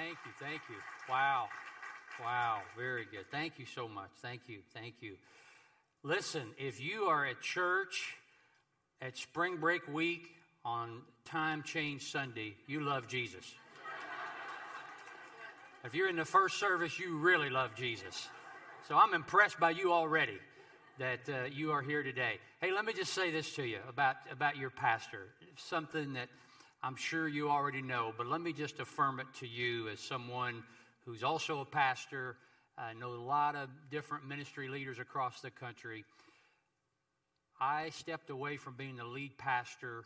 Thank you. Thank you. Wow. Wow. Very good. Thank you so much. Thank you. Thank you. Listen, if you are at church at spring break week on time change Sunday, you love Jesus. if you're in the first service, you really love Jesus. So I'm impressed by you already that uh, you are here today. Hey, let me just say this to you about, about your pastor. Something that I'm sure you already know, but let me just affirm it to you as someone who's also a pastor. I know a lot of different ministry leaders across the country. I stepped away from being the lead pastor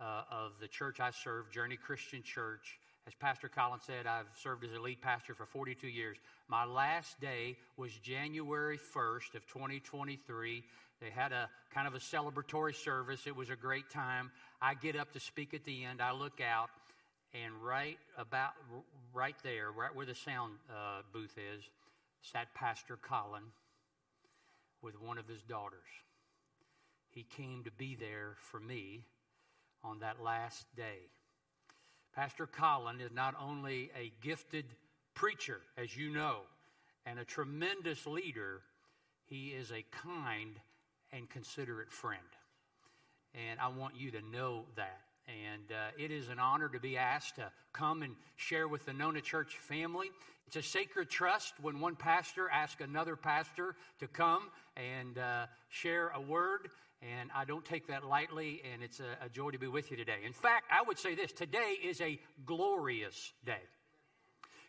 uh, of the church I serve, Journey Christian Church. As Pastor Colin said, I've served as a lead pastor for 42 years. My last day was January 1st of 2023. They had a kind of a celebratory service. It was a great time. I get up to speak at the end. I look out, and right about right there, right where the sound uh, booth is, sat Pastor Colin with one of his daughters. He came to be there for me on that last day. Pastor Colin is not only a gifted preacher, as you know, and a tremendous leader, he is a kind and considerate friend. And I want you to know that. And uh, it is an honor to be asked to come and share with the Nona Church family. It's a sacred trust when one pastor asks another pastor to come and uh, share a word. And I don't take that lightly, and it's a, a joy to be with you today. In fact, I would say this today is a glorious day.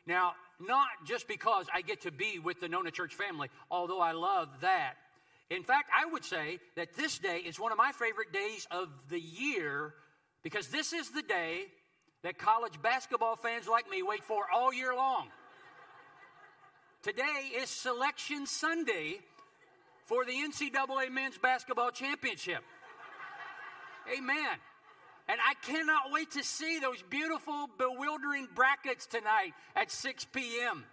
Now, not just because I get to be with the Nona Church family, although I love that. In fact, I would say that this day is one of my favorite days of the year because this is the day that college basketball fans like me wait for all year long. Today is Selection Sunday for the NCAA Men's Basketball Championship. Amen. And I cannot wait to see those beautiful, bewildering brackets tonight at 6 p.m.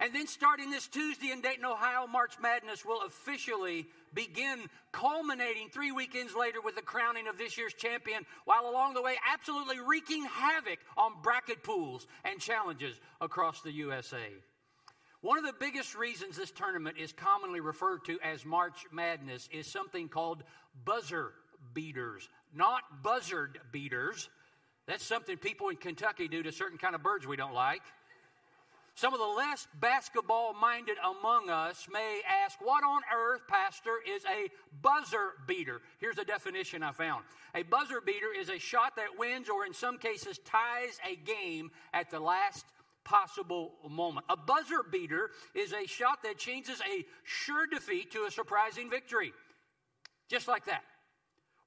And then starting this Tuesday in Dayton, Ohio, March Madness will officially begin, culminating three weekends later with the crowning of this year's champion, while along the way absolutely wreaking havoc on bracket pools and challenges across the USA. One of the biggest reasons this tournament is commonly referred to as March Madness is something called buzzer beaters, not buzzard beaters. That's something people in Kentucky do to certain kind of birds we don't like. Some of the less basketball minded among us may ask, What on earth, Pastor, is a buzzer beater? Here's a definition I found a buzzer beater is a shot that wins, or in some cases, ties a game at the last possible moment. A buzzer beater is a shot that changes a sure defeat to a surprising victory. Just like that.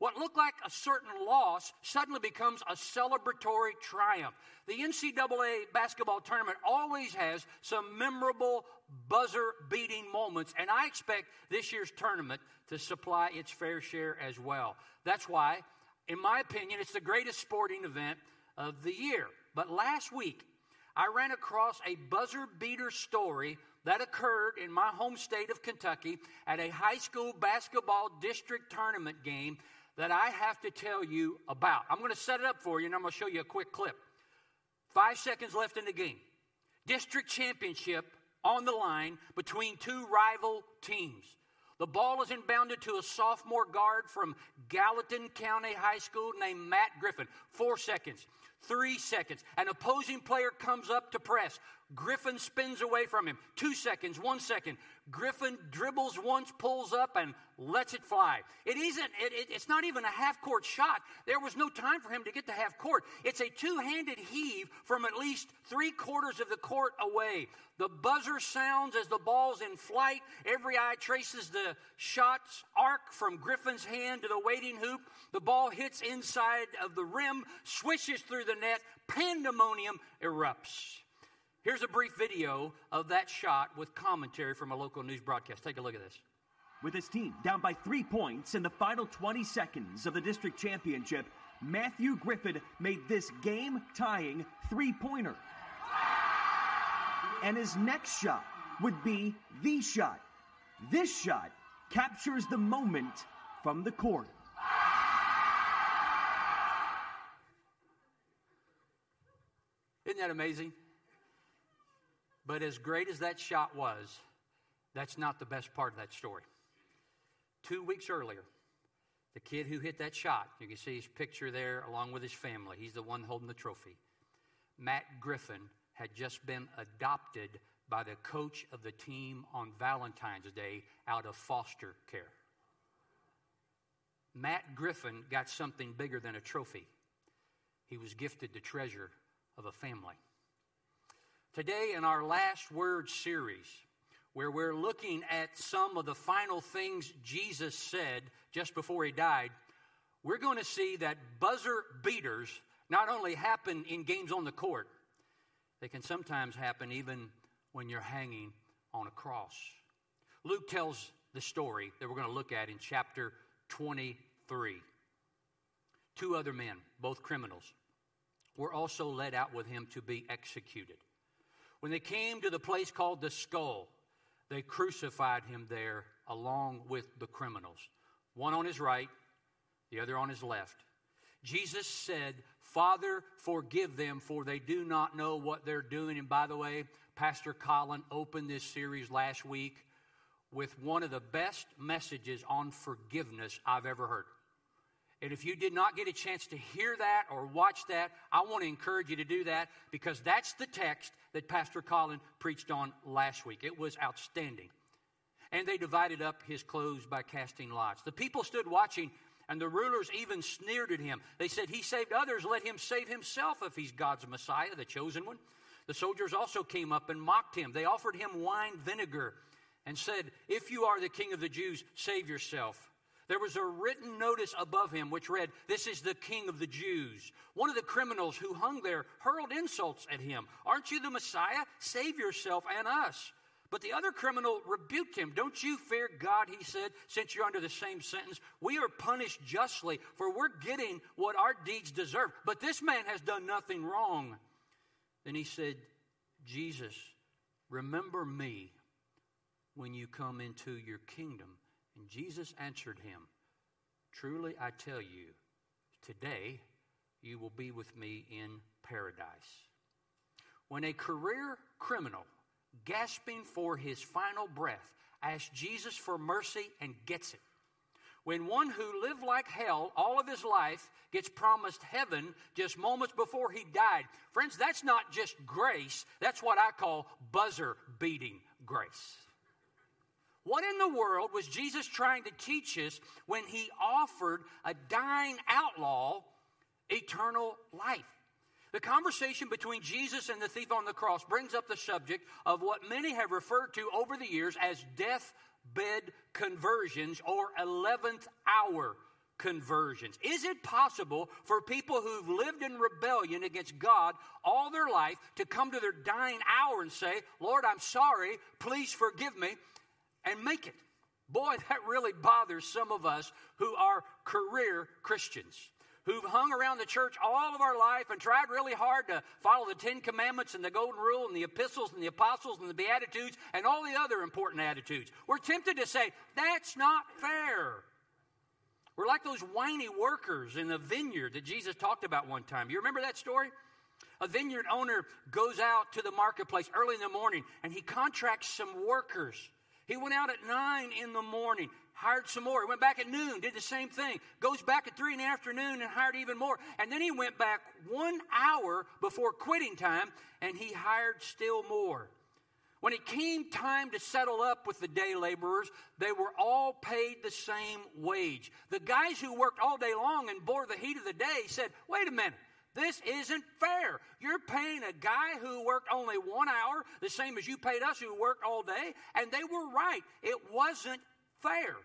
What looked like a certain loss suddenly becomes a celebratory triumph. The NCAA basketball tournament always has some memorable buzzer beating moments, and I expect this year's tournament to supply its fair share as well. That's why, in my opinion, it's the greatest sporting event of the year. But last week, I ran across a buzzer beater story that occurred in my home state of Kentucky at a high school basketball district tournament game that I have to tell you about. I'm going to set it up for you and I'm going to show you a quick clip. Five seconds left in the game. District championship on the line between two rival teams. The ball is inbounded to a sophomore guard from Gallatin County High School named Matt Griffin. Four seconds, three seconds. An opposing player comes up to press. Griffin spins away from him. Two seconds, one second. Griffin dribbles once, pulls up, and lets it fly. It isn't, it, it, it's not even a half court shot. There was no time for him to get to half court. It's a two handed heave from at least three quarters of the court away. The buzzer sounds as the ball's in flight. Every eye traces the shot's arc from Griffin's hand to the waiting hoop. The ball hits inside of the rim, swishes through the net. Pandemonium erupts. Here's a brief video of that shot with commentary from a local news broadcast. Take a look at this. With his team down by three points in the final 20 seconds of the district championship, Matthew Griffin made this game tying three pointer. And his next shot would be the shot. This shot captures the moment from the court. Isn't that amazing? But as great as that shot was, that's not the best part of that story. Two weeks earlier, the kid who hit that shot, you can see his picture there along with his family. He's the one holding the trophy. Matt Griffin had just been adopted by the coach of the team on Valentine's Day out of foster care. Matt Griffin got something bigger than a trophy. He was gifted the treasure of a family. Today, in our Last Word series, where we're looking at some of the final things Jesus said just before he died, we're going to see that buzzer beaters not only happen in games on the court, they can sometimes happen even when you're hanging on a cross. Luke tells the story that we're going to look at in chapter 23. Two other men, both criminals, were also led out with him to be executed. When they came to the place called the skull, they crucified him there along with the criminals, one on his right, the other on his left. Jesus said, Father, forgive them, for they do not know what they're doing. And by the way, Pastor Colin opened this series last week with one of the best messages on forgiveness I've ever heard. And if you did not get a chance to hear that or watch that, I want to encourage you to do that because that's the text that Pastor Colin preached on last week. It was outstanding. And they divided up his clothes by casting lots. The people stood watching, and the rulers even sneered at him. They said, He saved others, let him save himself if he's God's Messiah, the chosen one. The soldiers also came up and mocked him. They offered him wine vinegar and said, If you are the king of the Jews, save yourself. There was a written notice above him which read, This is the King of the Jews. One of the criminals who hung there hurled insults at him. Aren't you the Messiah? Save yourself and us. But the other criminal rebuked him. Don't you fear God, he said, since you're under the same sentence. We are punished justly, for we're getting what our deeds deserve. But this man has done nothing wrong. Then he said, Jesus, remember me when you come into your kingdom. And Jesus answered him, Truly I tell you, today you will be with me in paradise. When a career criminal, gasping for his final breath, asks Jesus for mercy and gets it, when one who lived like hell all of his life gets promised heaven just moments before he died. Friends, that's not just grace, that's what I call buzzer beating grace. What in the world was Jesus trying to teach us when he offered a dying outlaw eternal life? The conversation between Jesus and the thief on the cross brings up the subject of what many have referred to over the years as deathbed conversions or 11th hour conversions. Is it possible for people who've lived in rebellion against God all their life to come to their dying hour and say, Lord, I'm sorry, please forgive me? And make it. Boy, that really bothers some of us who are career Christians, who've hung around the church all of our life and tried really hard to follow the Ten Commandments and the Golden Rule and the epistles and the apostles and the Beatitudes and all the other important attitudes. We're tempted to say, that's not fair. We're like those whiny workers in the vineyard that Jesus talked about one time. You remember that story? A vineyard owner goes out to the marketplace early in the morning and he contracts some workers he went out at nine in the morning, hired some more. He went back at noon, did the same thing. Goes back at three in the afternoon and hired even more. And then he went back one hour before quitting time and he hired still more. When it came time to settle up with the day laborers, they were all paid the same wage. The guys who worked all day long and bore the heat of the day said, Wait a minute, this isn't fair. You're paying a guy who worked only one hour the same as you paid us who worked all day. And they were right. It wasn't fair.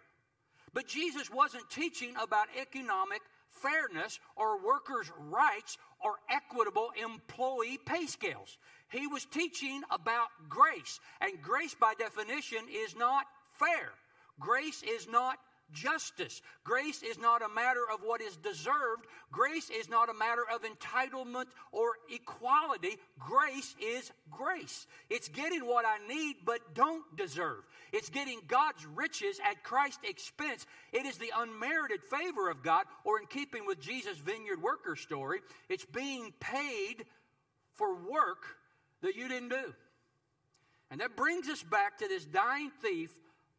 But Jesus wasn't teaching about economic fairness or workers' rights or equitable employee pay scales. He was teaching about grace. And grace, by definition, is not fair. Grace is not justice. Grace is not a matter of what is deserved. Grace is not a matter of entitlement or equality. Grace is grace. It's getting what I need but don't deserve. It's getting God's riches at Christ's expense. It is the unmerited favor of God, or in keeping with Jesus' vineyard worker story, it's being paid for work that you didn't do. And that brings us back to this dying thief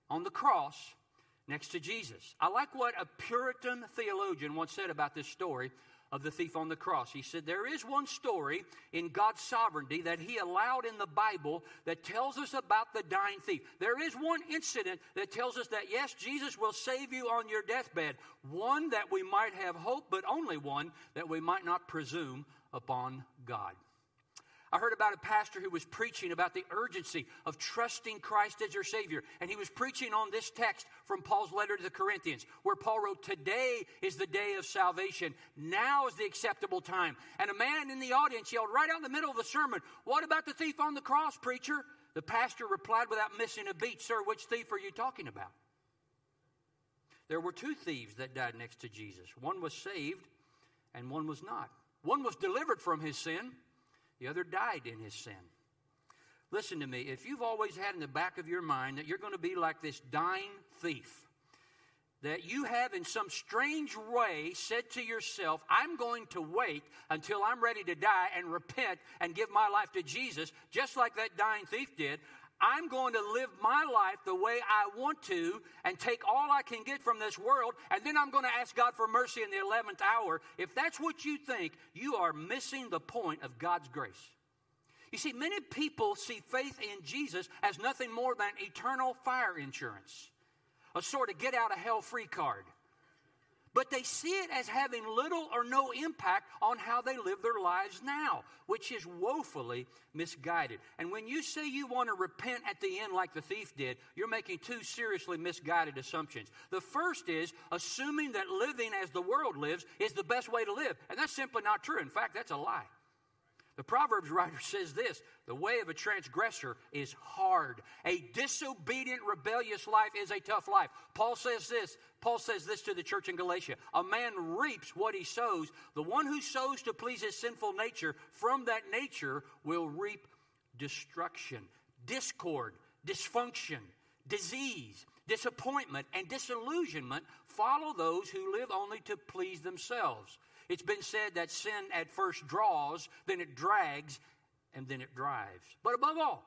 on the cross next to Jesus. I like what a Puritan theologian once said about this story of the thief on the cross. He said, There is one story in God's sovereignty that He allowed in the Bible that tells us about the dying thief. There is one incident that tells us that, yes, Jesus will save you on your deathbed. One that we might have hope, but only one that we might not presume upon God. I heard about a pastor who was preaching about the urgency of trusting Christ as your Savior. And he was preaching on this text from Paul's letter to the Corinthians, where Paul wrote, Today is the day of salvation. Now is the acceptable time. And a man in the audience yelled right out in the middle of the sermon, What about the thief on the cross, preacher? The pastor replied without missing a beat, Sir, which thief are you talking about? There were two thieves that died next to Jesus. One was saved, and one was not. One was delivered from his sin the other died in his sin. Listen to me. If you've always had in the back of your mind that you're going to be like this dying thief, that you have in some strange way said to yourself, I'm going to wait until I'm ready to die and repent and give my life to Jesus, just like that dying thief did. I'm going to live my life the way I want to and take all I can get from this world, and then I'm going to ask God for mercy in the 11th hour. If that's what you think, you are missing the point of God's grace. You see, many people see faith in Jesus as nothing more than eternal fire insurance, a sort of get out of hell free card but they see it as having little or no impact on how they live their lives now, which is woefully misguided. And when you say you want to repent at the end like the thief did, you're making two seriously misguided assumptions. The first is assuming that living as the world lives is the best way to live, and that's simply not true. In fact, that's a lie. The Proverbs writer says this the way of a transgressor is hard. A disobedient, rebellious life is a tough life. Paul says this. Paul says this to the church in Galatia A man reaps what he sows. The one who sows to please his sinful nature, from that nature will reap destruction, discord, dysfunction, disease, disappointment, and disillusionment follow those who live only to please themselves. It's been said that sin at first draws, then it drags, and then it drives. But above all,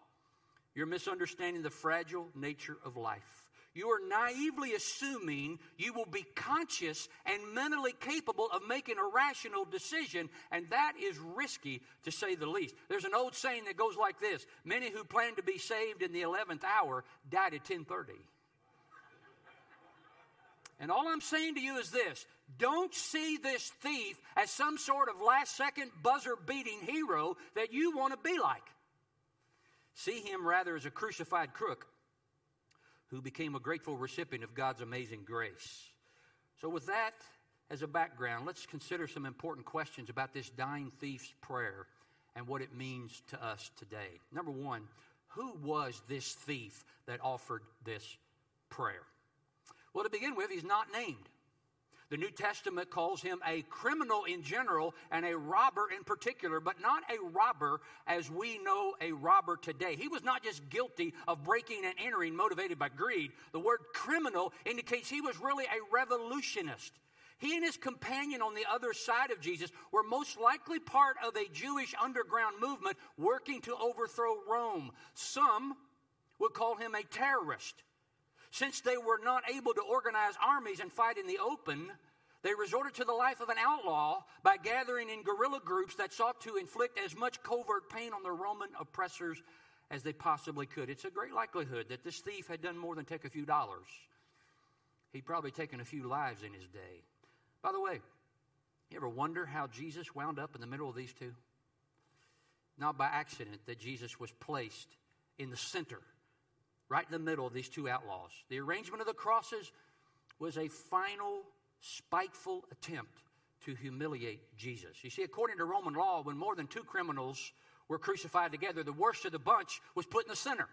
you're misunderstanding the fragile nature of life. You are naively assuming you will be conscious and mentally capable of making a rational decision, and that is risky to say the least. There's an old saying that goes like this: Many who plan to be saved in the eleventh hour died at ten thirty. And all I'm saying to you is this don't see this thief as some sort of last second buzzer beating hero that you want to be like. See him rather as a crucified crook who became a grateful recipient of God's amazing grace. So, with that as a background, let's consider some important questions about this dying thief's prayer and what it means to us today. Number one, who was this thief that offered this prayer? Well, to begin with, he's not named. The New Testament calls him a criminal in general and a robber in particular, but not a robber as we know a robber today. He was not just guilty of breaking and entering motivated by greed. The word criminal indicates he was really a revolutionist. He and his companion on the other side of Jesus were most likely part of a Jewish underground movement working to overthrow Rome. Some would call him a terrorist. Since they were not able to organize armies and fight in the open, they resorted to the life of an outlaw by gathering in guerrilla groups that sought to inflict as much covert pain on the Roman oppressors as they possibly could. It's a great likelihood that this thief had done more than take a few dollars. He'd probably taken a few lives in his day. By the way, you ever wonder how Jesus wound up in the middle of these two? Not by accident that Jesus was placed in the center right in the middle of these two outlaws. The arrangement of the crosses was a final, spiteful attempt to humiliate Jesus. You see, according to Roman law, when more than two criminals were crucified together, the worst of the bunch was put in the center.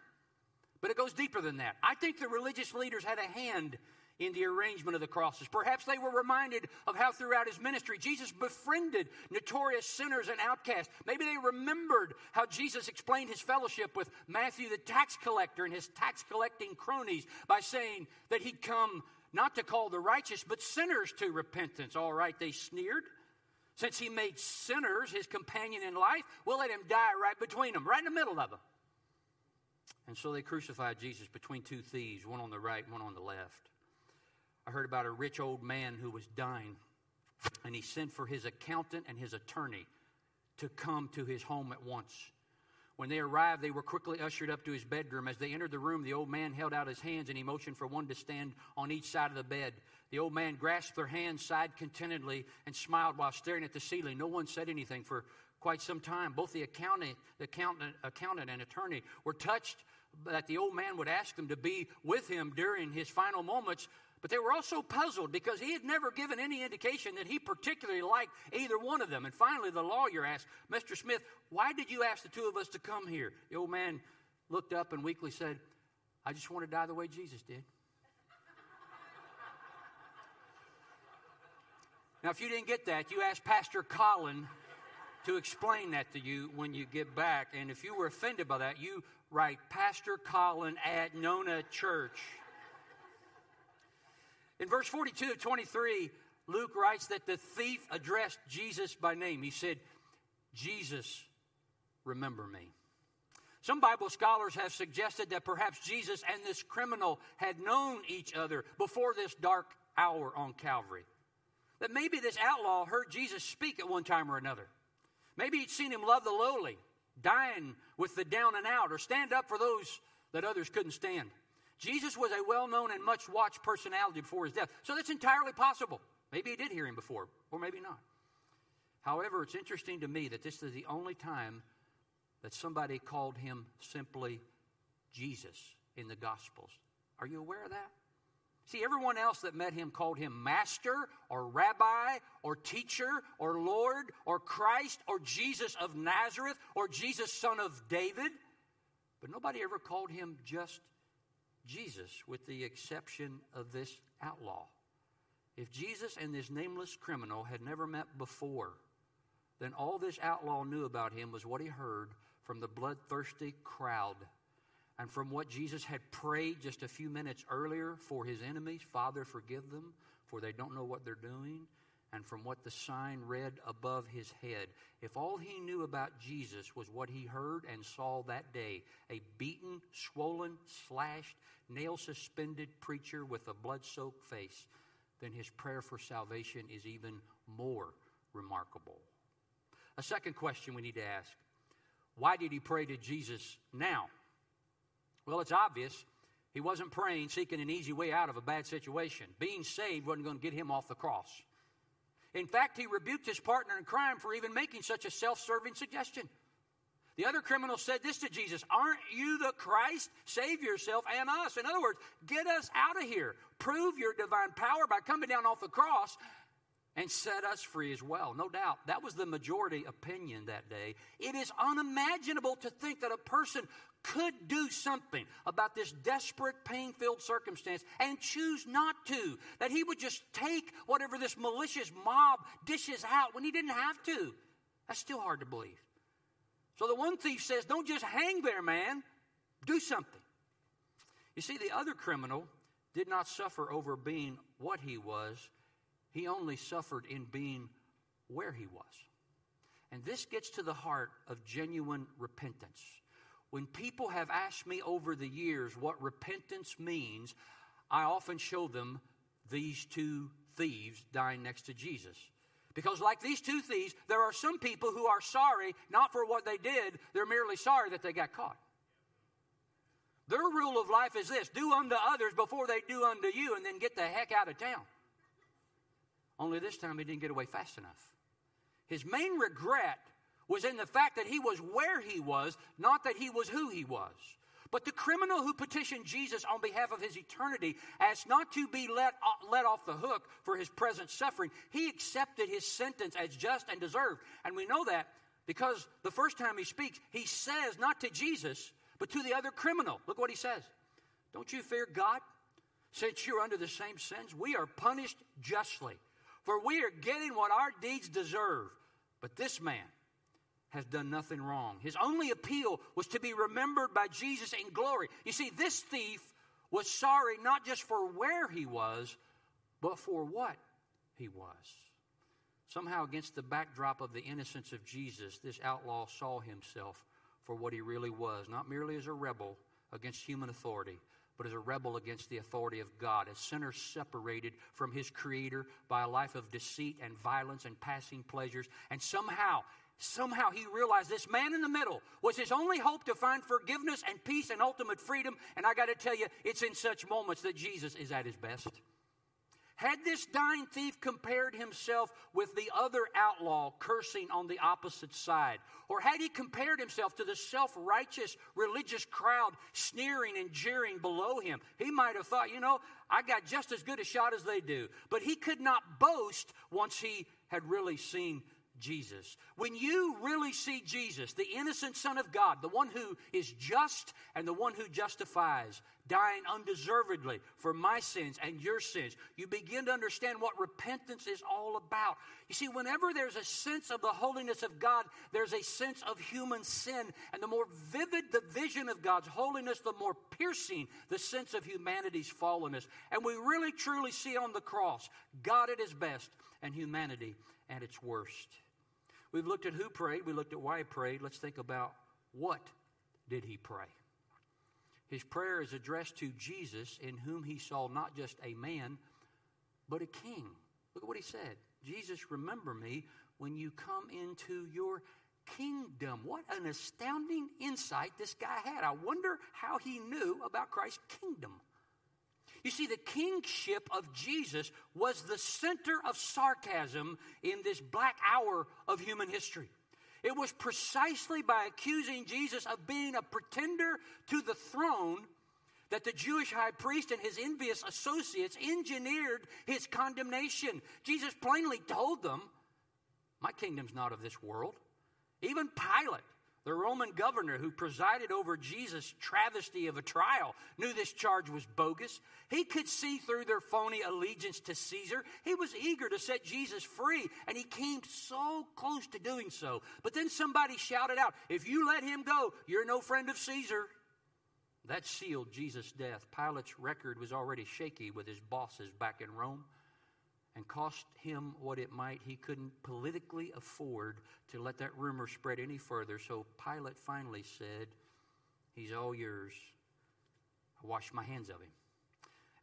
But it goes deeper than that. I think the religious leaders had a hand in the arrangement of the crosses. Perhaps they were reminded of how throughout his ministry Jesus befriended notorious sinners and outcasts. Maybe they remembered how Jesus explained his fellowship with Matthew the tax collector and his tax collecting cronies by saying that he'd come not to call the righteous but sinners to repentance. All right, they sneered. Since he made sinners his companion in life, we'll let him die right between them, right in the middle of them. And so they crucified Jesus between two thieves, one on the right, one on the left. I heard about a rich old man who was dying, and he sent for his accountant and his attorney to come to his home at once. When they arrived, they were quickly ushered up to his bedroom. As they entered the room, the old man held out his hands and he motioned for one to stand on each side of the bed. The old man grasped their hands, sighed contentedly, and smiled while staring at the ceiling. No one said anything for quite some time. Both the accountant, the accountant, accountant and attorney were touched that the old man would ask them to be with him during his final moments, but they were also puzzled because he had never given any indication that he particularly liked either one of them. And finally, the lawyer asked, Mr. Smith, why did you ask the two of us to come here? The old man looked up and weakly said, I just want to die the way Jesus did. now, if you didn't get that, you asked Pastor Colin to explain that to you when you get back. And if you were offended by that, you write Pastor Colin at Nona Church. In verse 42 of 23, Luke writes that the thief addressed Jesus by name. He said, Jesus, remember me. Some Bible scholars have suggested that perhaps Jesus and this criminal had known each other before this dark hour on Calvary. That maybe this outlaw heard Jesus speak at one time or another. Maybe he'd seen him love the lowly, dine with the down and out, or stand up for those that others couldn't stand. Jesus was a well known and much watched personality before his death, so that's entirely possible. Maybe he did hear him before, or maybe not. However, it's interesting to me that this is the only time that somebody called him simply Jesus in the Gospels. Are you aware of that? See, everyone else that met him called him master or rabbi or teacher or Lord or Christ or Jesus of Nazareth or Jesus, son of David. But nobody ever called him just Jesus, with the exception of this outlaw. If Jesus and this nameless criminal had never met before, then all this outlaw knew about him was what he heard from the bloodthirsty crowd and from what Jesus had prayed just a few minutes earlier for his enemies Father, forgive them, for they don't know what they're doing, and from what the sign read above his head. If all he knew about Jesus was what he heard and saw that day a beaten, swollen, slashed, nail suspended preacher with a blood soaked face then his prayer for salvation is even more remarkable. A second question we need to ask why did he pray to Jesus now? Well, it's obvious. He wasn't praying, seeking an easy way out of a bad situation. Being saved wasn't going to get him off the cross. In fact, he rebuked his partner in crime for even making such a self serving suggestion. The other criminal said this to Jesus Aren't you the Christ? Save yourself and us. In other words, get us out of here. Prove your divine power by coming down off the cross and set us free as well. No doubt, that was the majority opinion that day. It is unimaginable to think that a person could do something about this desperate, pain filled circumstance and choose not to. That he would just take whatever this malicious mob dishes out when he didn't have to. That's still hard to believe. So the one thief says, Don't just hang there, man. Do something. You see, the other criminal did not suffer over being what he was, he only suffered in being where he was. And this gets to the heart of genuine repentance. When people have asked me over the years what repentance means, I often show them these two thieves dying next to Jesus. Because, like these two thieves, there are some people who are sorry not for what they did, they're merely sorry that they got caught. Their rule of life is this do unto others before they do unto you, and then get the heck out of town. Only this time he didn't get away fast enough. His main regret was in the fact that he was where he was, not that he was who he was. But the criminal who petitioned Jesus on behalf of his eternity as not to be let, uh, let off the hook for his present suffering, he accepted his sentence as just and deserved. And we know that because the first time he speaks, he says not to Jesus, but to the other criminal. Look what he says Don't you fear God? Since you're under the same sins, we are punished justly, for we are getting what our deeds deserve. But this man, has done nothing wrong. His only appeal was to be remembered by Jesus in glory. You see, this thief was sorry not just for where he was, but for what he was. Somehow, against the backdrop of the innocence of Jesus, this outlaw saw himself for what he really was, not merely as a rebel, against human authority, but as a rebel against the authority of God, a sinner separated from his Creator by a life of deceit and violence and passing pleasures. And somehow, somehow he realized this man in the middle was his only hope to find forgiveness and peace and ultimate freedom. And I got to tell you, it's in such moments that Jesus is at his best. Had this dying thief compared himself with the other outlaw cursing on the opposite side? Or had he compared himself to the self righteous religious crowd sneering and jeering below him? He might have thought, you know, I got just as good a shot as they do. But he could not boast once he had really seen Jesus. When you really see Jesus, the innocent Son of God, the one who is just and the one who justifies, dying undeservedly for my sins and your sins, you begin to understand what repentance is all about. You see, whenever there's a sense of the holiness of God, there's a sense of human sin. And the more vivid the vision of God's holiness, the more piercing the sense of humanity's fallenness. And we really truly see on the cross God at his best and humanity at its worst. We've looked at who prayed, we looked at why he prayed. Let's think about what did he pray? His prayer is addressed to Jesus, in whom he saw not just a man, but a king. Look at what he said Jesus, remember me when you come into your kingdom. What an astounding insight this guy had. I wonder how he knew about Christ's kingdom. You see, the kingship of Jesus was the center of sarcasm in this black hour of human history. It was precisely by accusing Jesus of being a pretender to the throne that the Jewish high priest and his envious associates engineered his condemnation. Jesus plainly told them, My kingdom's not of this world. Even Pilate the Roman governor who presided over Jesus' travesty of a trial knew this charge was bogus. He could see through their phony allegiance to Caesar. He was eager to set Jesus free, and he came so close to doing so. But then somebody shouted out, If you let him go, you're no friend of Caesar. That sealed Jesus' death. Pilate's record was already shaky with his bosses back in Rome and cost him what it might, he couldn't politically afford to let that rumor spread any further. So Pilate finally said, He's all yours. I wash my hands of him.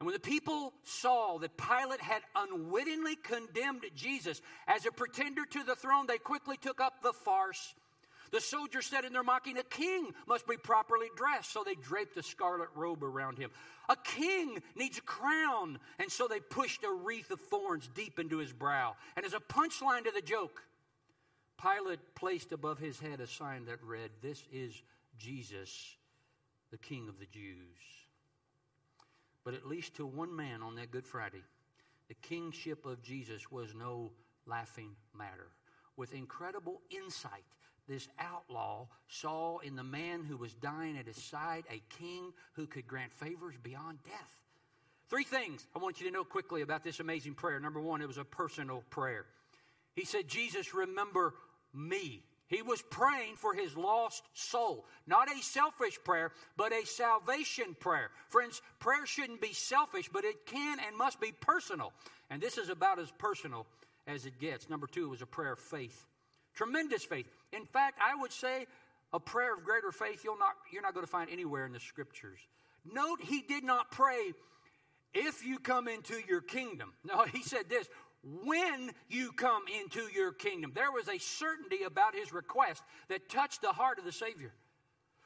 And when the people saw that Pilate had unwittingly condemned Jesus as a pretender to the throne, they quickly took up the farce the soldiers said in their mocking, A king must be properly dressed. So they draped a scarlet robe around him. A king needs a crown. And so they pushed a wreath of thorns deep into his brow. And as a punchline to the joke, Pilate placed above his head a sign that read, This is Jesus, the King of the Jews. But at least to one man on that Good Friday, the kingship of Jesus was no laughing matter. With incredible insight, this outlaw saw in the man who was dying at his side a king who could grant favors beyond death. Three things I want you to know quickly about this amazing prayer. Number one, it was a personal prayer. He said, Jesus, remember me. He was praying for his lost soul. Not a selfish prayer, but a salvation prayer. Friends, prayer shouldn't be selfish, but it can and must be personal. And this is about as personal as it gets. Number two, it was a prayer of faith. Tremendous faith. In fact, I would say a prayer of greater faith you'll not, you're not going to find anywhere in the scriptures. Note, he did not pray, if you come into your kingdom. No, he said this, when you come into your kingdom. There was a certainty about his request that touched the heart of the Savior.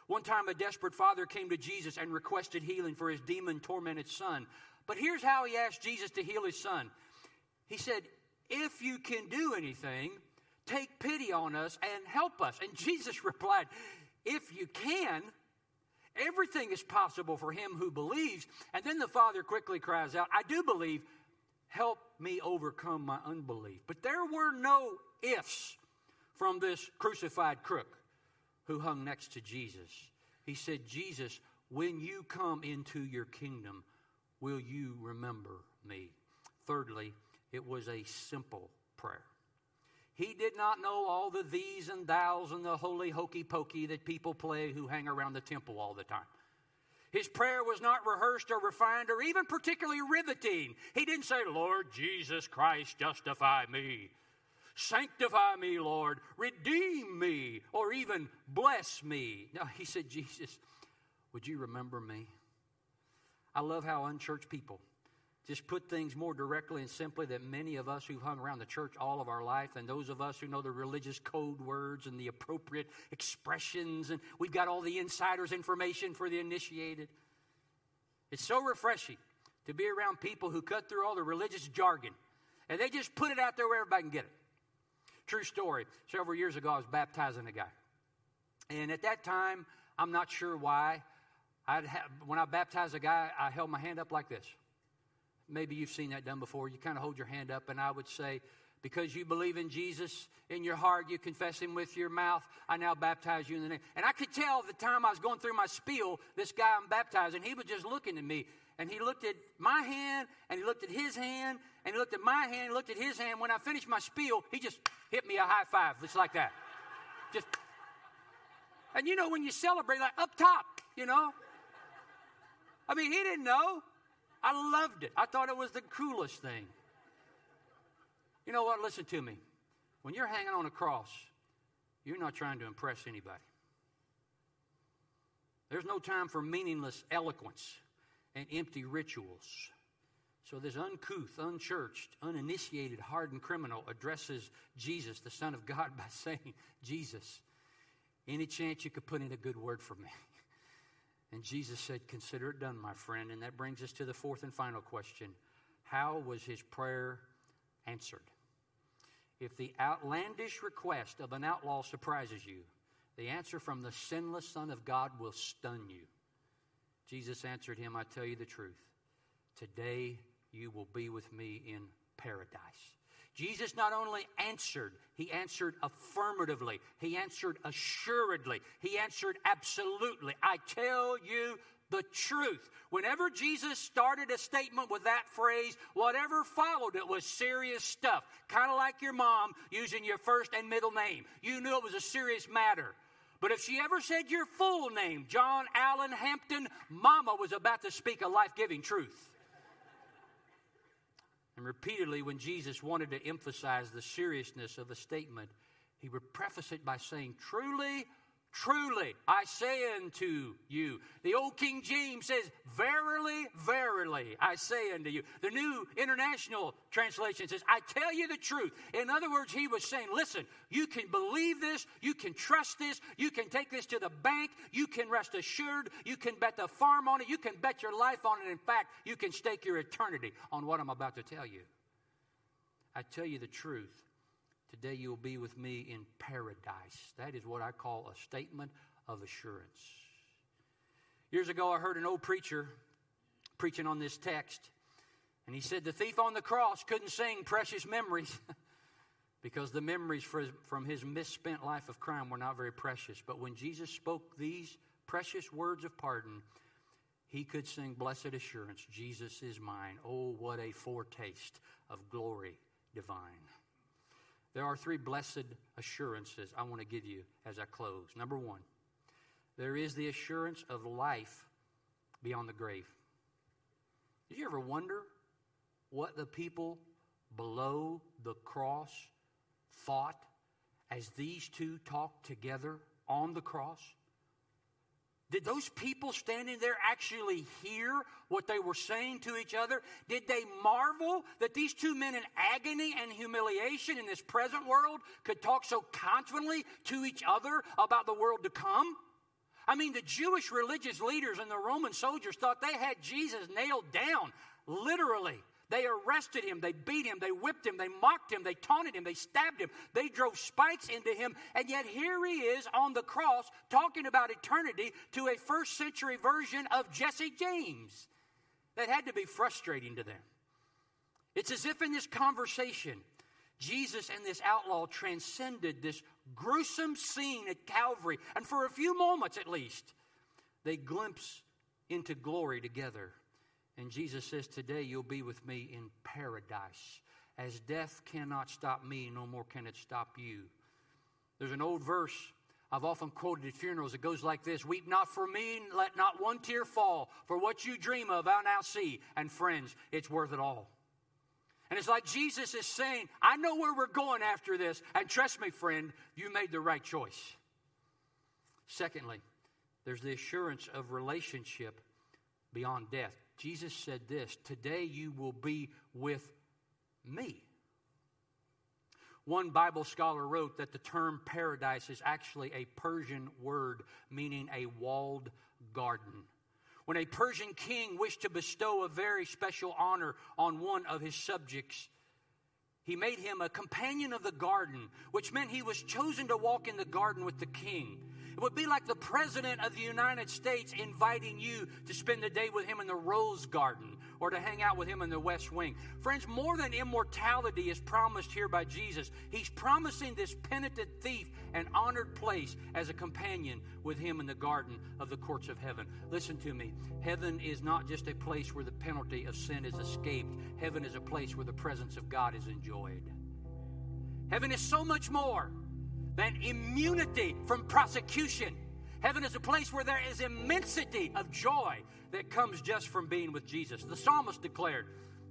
One time, a desperate father came to Jesus and requested healing for his demon tormented son. But here's how he asked Jesus to heal his son He said, If you can do anything, Take pity on us and help us. And Jesus replied, If you can, everything is possible for him who believes. And then the Father quickly cries out, I do believe, help me overcome my unbelief. But there were no ifs from this crucified crook who hung next to Jesus. He said, Jesus, when you come into your kingdom, will you remember me? Thirdly, it was a simple prayer. He did not know all the these and thous and the holy hokey pokey that people play who hang around the temple all the time. His prayer was not rehearsed or refined or even particularly riveting. He didn't say, Lord Jesus Christ, justify me. Sanctify me, Lord. Redeem me. Or even bless me. No, he said, Jesus, Would you remember me? I love how unchurched people just put things more directly and simply than many of us who've hung around the church all of our life, and those of us who know the religious code words and the appropriate expressions, and we've got all the insiders' information for the initiated. It's so refreshing to be around people who cut through all the religious jargon and they just put it out there where everybody can get it. True story. Several years ago, I was baptizing a guy. And at that time, I'm not sure why. Have, when I baptized a guy, I held my hand up like this. Maybe you've seen that done before. You kind of hold your hand up, and I would say, because you believe in Jesus in your heart, you confess him with your mouth, I now baptize you in the name. And I could tell the time I was going through my spiel, this guy I'm baptizing, he was just looking at me. And he looked at my hand, and he looked at his hand, and he looked at my hand, looked at his hand. When I finished my spiel, he just hit me a high five, just like that. Just, and you know, when you celebrate, like up top, you know. I mean, he didn't know. I loved it. I thought it was the coolest thing. You know what? Listen to me. When you're hanging on a cross, you're not trying to impress anybody. There's no time for meaningless eloquence and empty rituals. So, this uncouth, unchurched, uninitiated, hardened criminal addresses Jesus, the Son of God, by saying, Jesus, any chance you could put in a good word for me? And Jesus said, Consider it done, my friend. And that brings us to the fourth and final question How was his prayer answered? If the outlandish request of an outlaw surprises you, the answer from the sinless Son of God will stun you. Jesus answered him, I tell you the truth. Today you will be with me in paradise. Jesus not only answered, he answered affirmatively, he answered assuredly, he answered absolutely. I tell you the truth. Whenever Jesus started a statement with that phrase, whatever followed it was serious stuff. Kind of like your mom using your first and middle name. You knew it was a serious matter. But if she ever said your full name, John Allen Hampton, Mama was about to speak a life giving truth. And repeatedly, when Jesus wanted to emphasize the seriousness of a statement, he would preface it by saying, Truly, Truly, I say unto you. The old King James says, Verily, verily, I say unto you. The new international translation says, I tell you the truth. In other words, he was saying, Listen, you can believe this, you can trust this, you can take this to the bank, you can rest assured, you can bet the farm on it, you can bet your life on it. In fact, you can stake your eternity on what I'm about to tell you. I tell you the truth. Today you will be with me in paradise. That is what I call a statement of assurance. Years ago, I heard an old preacher preaching on this text, and he said the thief on the cross couldn't sing precious memories because the memories from his misspent life of crime were not very precious. But when Jesus spoke these precious words of pardon, he could sing Blessed Assurance, Jesus is mine. Oh, what a foretaste of glory divine. There are three blessed assurances I want to give you as I close. Number one, there is the assurance of life beyond the grave. Did you ever wonder what the people below the cross thought as these two talked together on the cross? Did those people standing there actually hear what they were saying to each other? Did they marvel that these two men in agony and humiliation in this present world could talk so confidently to each other about the world to come? I mean, the Jewish religious leaders and the Roman soldiers thought they had Jesus nailed down, literally. They arrested him, they beat him, they whipped him, they mocked him, they taunted him, they stabbed him, they drove spikes into him, and yet here he is on the cross talking about eternity to a first century version of Jesse James. That had to be frustrating to them. It's as if in this conversation, Jesus and this outlaw transcended this gruesome scene at Calvary, and for a few moments at least, they glimpse into glory together. And Jesus says, Today you'll be with me in paradise. As death cannot stop me, no more can it stop you. There's an old verse I've often quoted at funerals. It goes like this Weep not for me, let not one tear fall. For what you dream of, I'll now see. And friends, it's worth it all. And it's like Jesus is saying, I know where we're going after this. And trust me, friend, you made the right choice. Secondly, there's the assurance of relationship beyond death. Jesus said this Today you will be with me. One Bible scholar wrote that the term paradise is actually a Persian word meaning a walled garden. When a Persian king wished to bestow a very special honor on one of his subjects, he made him a companion of the garden, which meant he was chosen to walk in the garden with the king. It would be like the President of the United States inviting you to spend the day with him in the Rose Garden or to hang out with him in the West Wing. Friends, more than immortality is promised here by Jesus, he's promising this penitent thief an honored place as a companion with him in the garden of the courts of heaven. Listen to me. Heaven is not just a place where the penalty of sin is escaped, heaven is a place where the presence of God is enjoyed. Heaven is so much more than immunity from prosecution. Heaven is a place where there is immensity of joy that comes just from being with Jesus. The psalmist declared,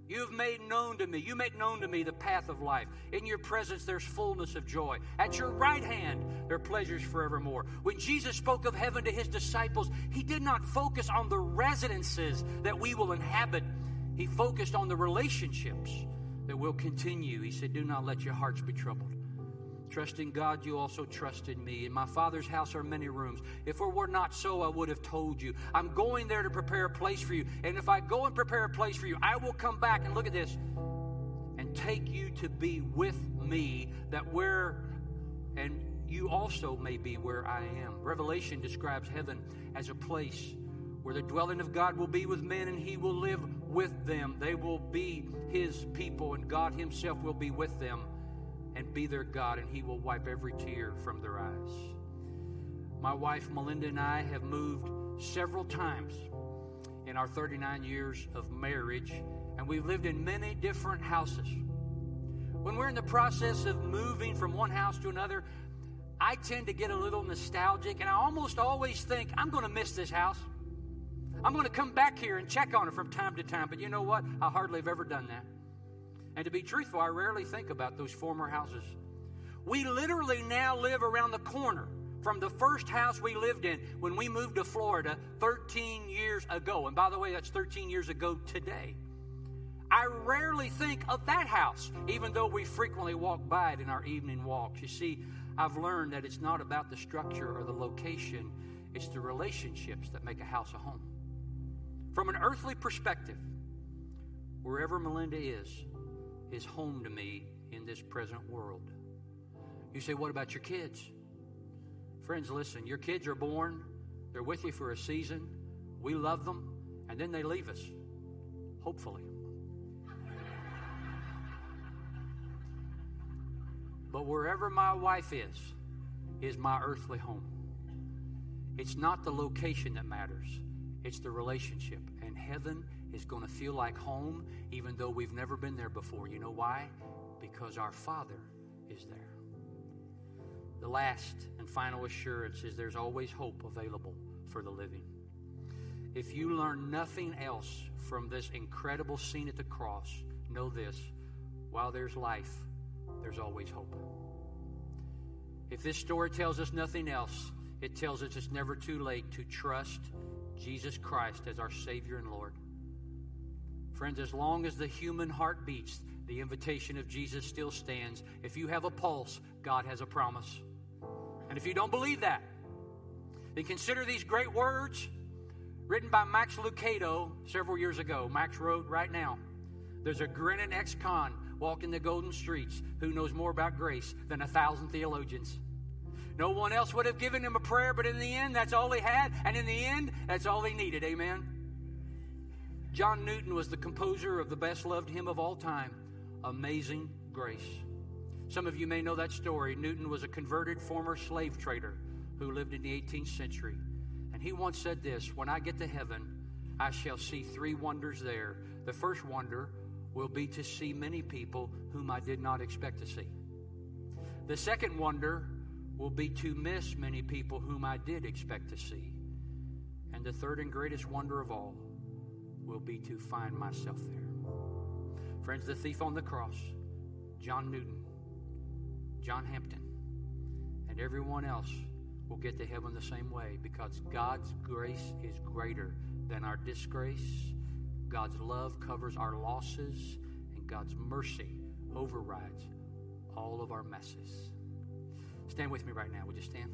You have made known to me, you make known to me the path of life. In your presence there's fullness of joy. At your right hand there are pleasures forevermore. When Jesus spoke of heaven to his disciples, he did not focus on the residences that we will inhabit, he focused on the relationships that will continue. He said, Do not let your hearts be troubled. Trust in God, you also trust in me. In my Father's house are many rooms. If it were not so, I would have told you. I'm going there to prepare a place for you. And if I go and prepare a place for you, I will come back and look at this and take you to be with me, that where, and you also may be where I am. Revelation describes heaven as a place where the dwelling of God will be with men and he will live with them. They will be his people, and God himself will be with them and be their God, and He will wipe every tear from their eyes. My wife Melinda and I have moved several times in our 39 years of marriage, and we've lived in many different houses. When we're in the process of moving from one house to another, I tend to get a little nostalgic, and I almost always think, I'm going to miss this house. I'm going to come back here and check on it from time to time, but you know what? I hardly have ever done that. And to be truthful, I rarely think about those former houses. We literally now live around the corner from the first house we lived in when we moved to Florida 13 years ago. And by the way, that's 13 years ago today. I rarely think of that house, even though we frequently walk by it in our evening walks. You see, I've learned that it's not about the structure or the location, it's the relationships that make a house a home. From an earthly perspective, wherever Melinda is, is home to me in this present world. You say, What about your kids? Friends, listen, your kids are born, they're with you for a season, we love them, and then they leave us, hopefully. But wherever my wife is, is my earthly home. It's not the location that matters, it's the relationship. And heaven is going to feel like home, even though we've never been there before. You know why? Because our Father is there. The last and final assurance is there's always hope available for the living. If you learn nothing else from this incredible scene at the cross, know this while there's life, there's always hope. If this story tells us nothing else, it tells us it's never too late to trust Jesus Christ as our Savior and Lord. Friends, as long as the human heart beats, the invitation of Jesus still stands. If you have a pulse, God has a promise. And if you don't believe that, then consider these great words written by Max Lucado several years ago. Max wrote right now There's a grinning ex con walking the golden streets who knows more about grace than a thousand theologians. No one else would have given him a prayer, but in the end, that's all he had. And in the end, that's all he needed. Amen. John Newton was the composer of the best loved hymn of all time, Amazing Grace. Some of you may know that story. Newton was a converted former slave trader who lived in the 18th century. And he once said this When I get to heaven, I shall see three wonders there. The first wonder will be to see many people whom I did not expect to see. The second wonder will be to miss many people whom I did expect to see. And the third and greatest wonder of all will be to find myself there. Friends, the thief on the cross, John Newton, John Hampton, and everyone else will get to heaven the same way because God's grace is greater than our disgrace. God's love covers our losses, and God's mercy overrides all of our messes. Stand with me right now. Would you stand?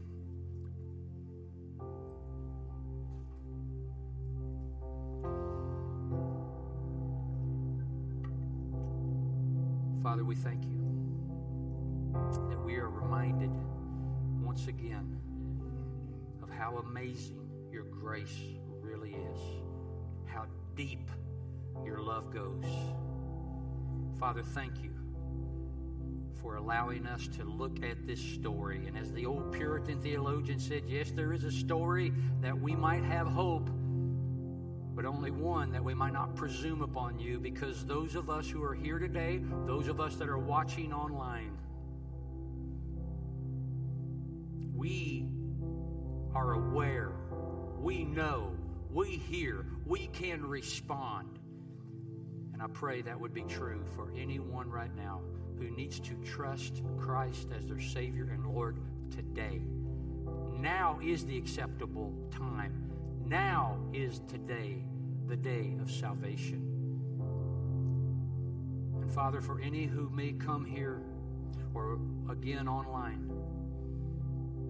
We thank you that we are reminded once again of how amazing your grace really is, how deep your love goes. Father, thank you for allowing us to look at this story. And as the old Puritan theologian said, yes, there is a story that we might have hope, but only one that we might not presume upon you because those of us who are here today, those of us that are watching online, we are aware, we know, we hear, we can respond. And I pray that would be true for anyone right now who needs to trust Christ as their Savior and Lord today. Now is the acceptable time. Now is today the day of salvation. And Father, for any who may come here or again online,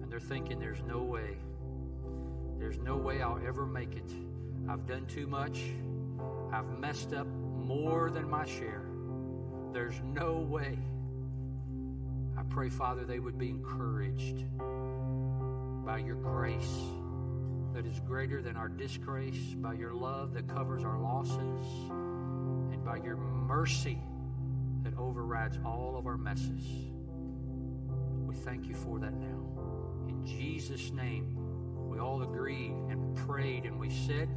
and they're thinking there's no way, there's no way I'll ever make it. I've done too much. I've messed up more than my share. There's no way. I pray, Father, they would be encouraged by your grace that is greater than our disgrace, by your love that covers our losses, and by your mercy that overrides all of our messes. We thank you for that now. In Jesus' name, we all agreed and prayed and we said,